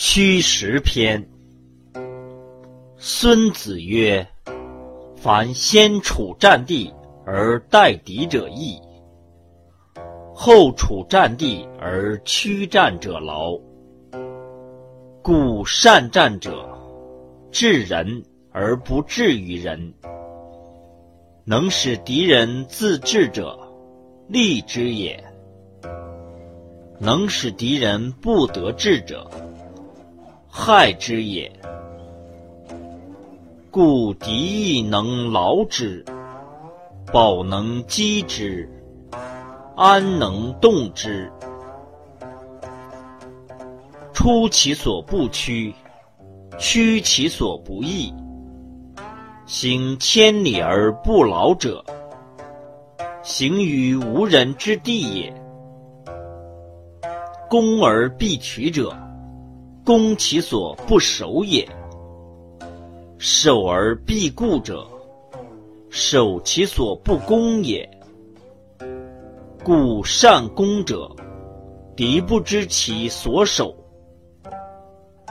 虚实篇。孙子曰：“凡先处战地而待敌者易，后处战地而驱战者劳。故善战者，治人而不治于人。能使敌人自治者，利之也；能使敌人不得志者，害之也。”故敌亦能劳之，保能击之，安能动之。出其所不趋，趋其所不意。行千里而不劳者，行于无人之地也。攻而必取者，攻其所不守也。守而必固者，守其所不攻也。故善攻者，敌不知其所守；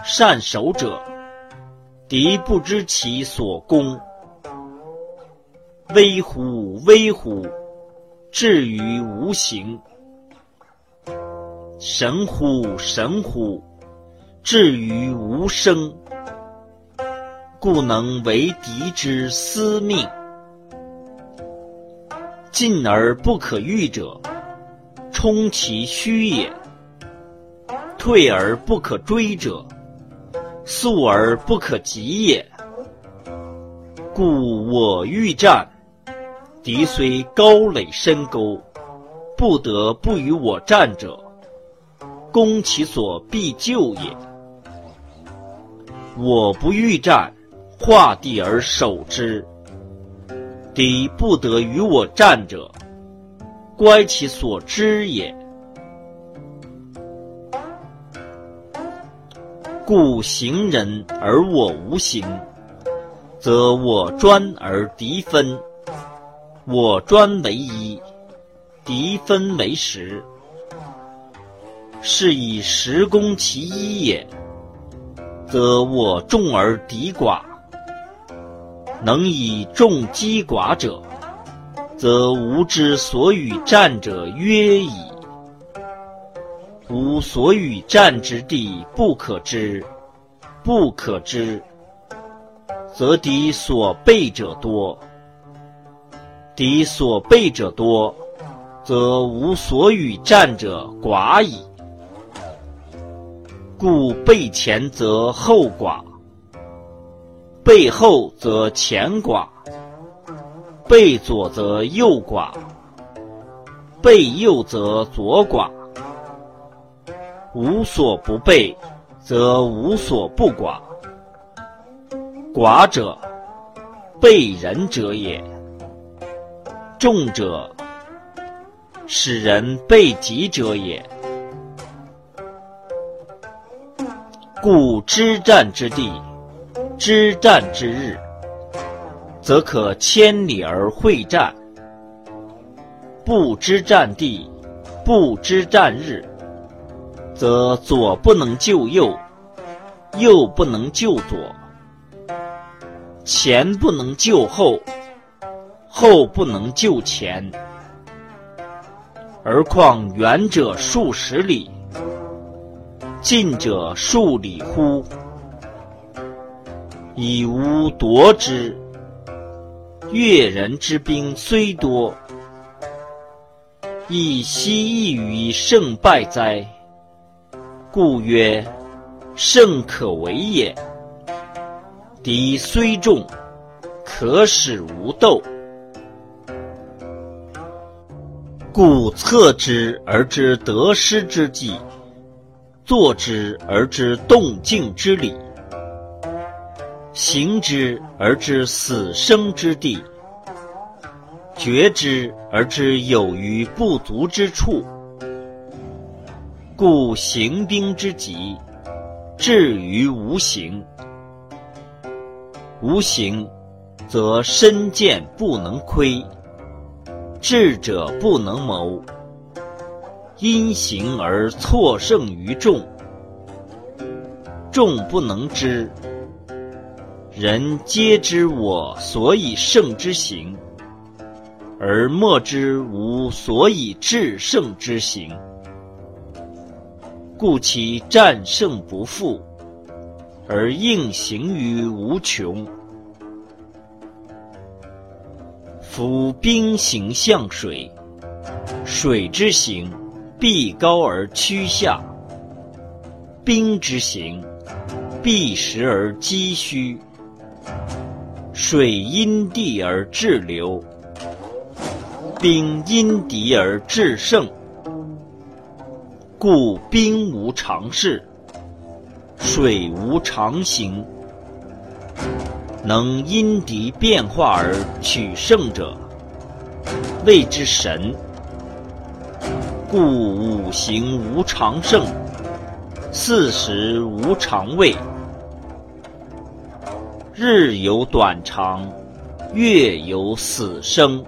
善守者，敌不知其所攻。危乎危乎！至于无形。神乎神乎！至于无声。故能为敌之司命。进而不可御者，冲其虚也；退而不可追者，速而不可及也。故我欲战，敌虽高垒深沟，不得不与我战者，攻其所必救也。我不欲战。画地而守之，敌不得与我战者，乖其所知也。故行人而我无形，则我专而敌分；我专为一，敌分为十，是以十攻其一也。则我众而敌寡。能以众击寡者，则吾之所与战者约矣。吾所与战之地不可知，不可知，则敌所备者多；敌所备者多，则吾所与战者寡矣。故备前则后寡。背后则前寡，背左则右寡，背右则左寡。无所不备，则无所不寡。寡者，备人者也；众者，使人备己者也。故知战之地。知战之日，则可千里而会战；不知战地，不知战日，则左不能救右，右不能救左，前不能救后，后不能救前。而况远者数十里，近者数里乎？以吾夺之。越人之兵虽多，亦奚异于胜败哉？故曰：胜可为也。敌虽众，可使无斗。故策之而知得失之计，坐之而知动静之理。行之而知死生之地，决之而知有余不足之处。故行兵之急，至于无形。无形，则身见不能窥，智者不能谋。因形而错胜于众。众不能知。人皆知我所以胜之行，而莫知吾所以制胜之行。故其战胜不复，而应行于无穷。夫兵行象水，水之行必高而趋下；兵之行必实而击虚。水因地而制流，兵因敌而制胜。故兵无常势，水无常形。能因敌变化而取胜者，谓之神。故五行无常盛，四时无常位。日有短长，月有死生。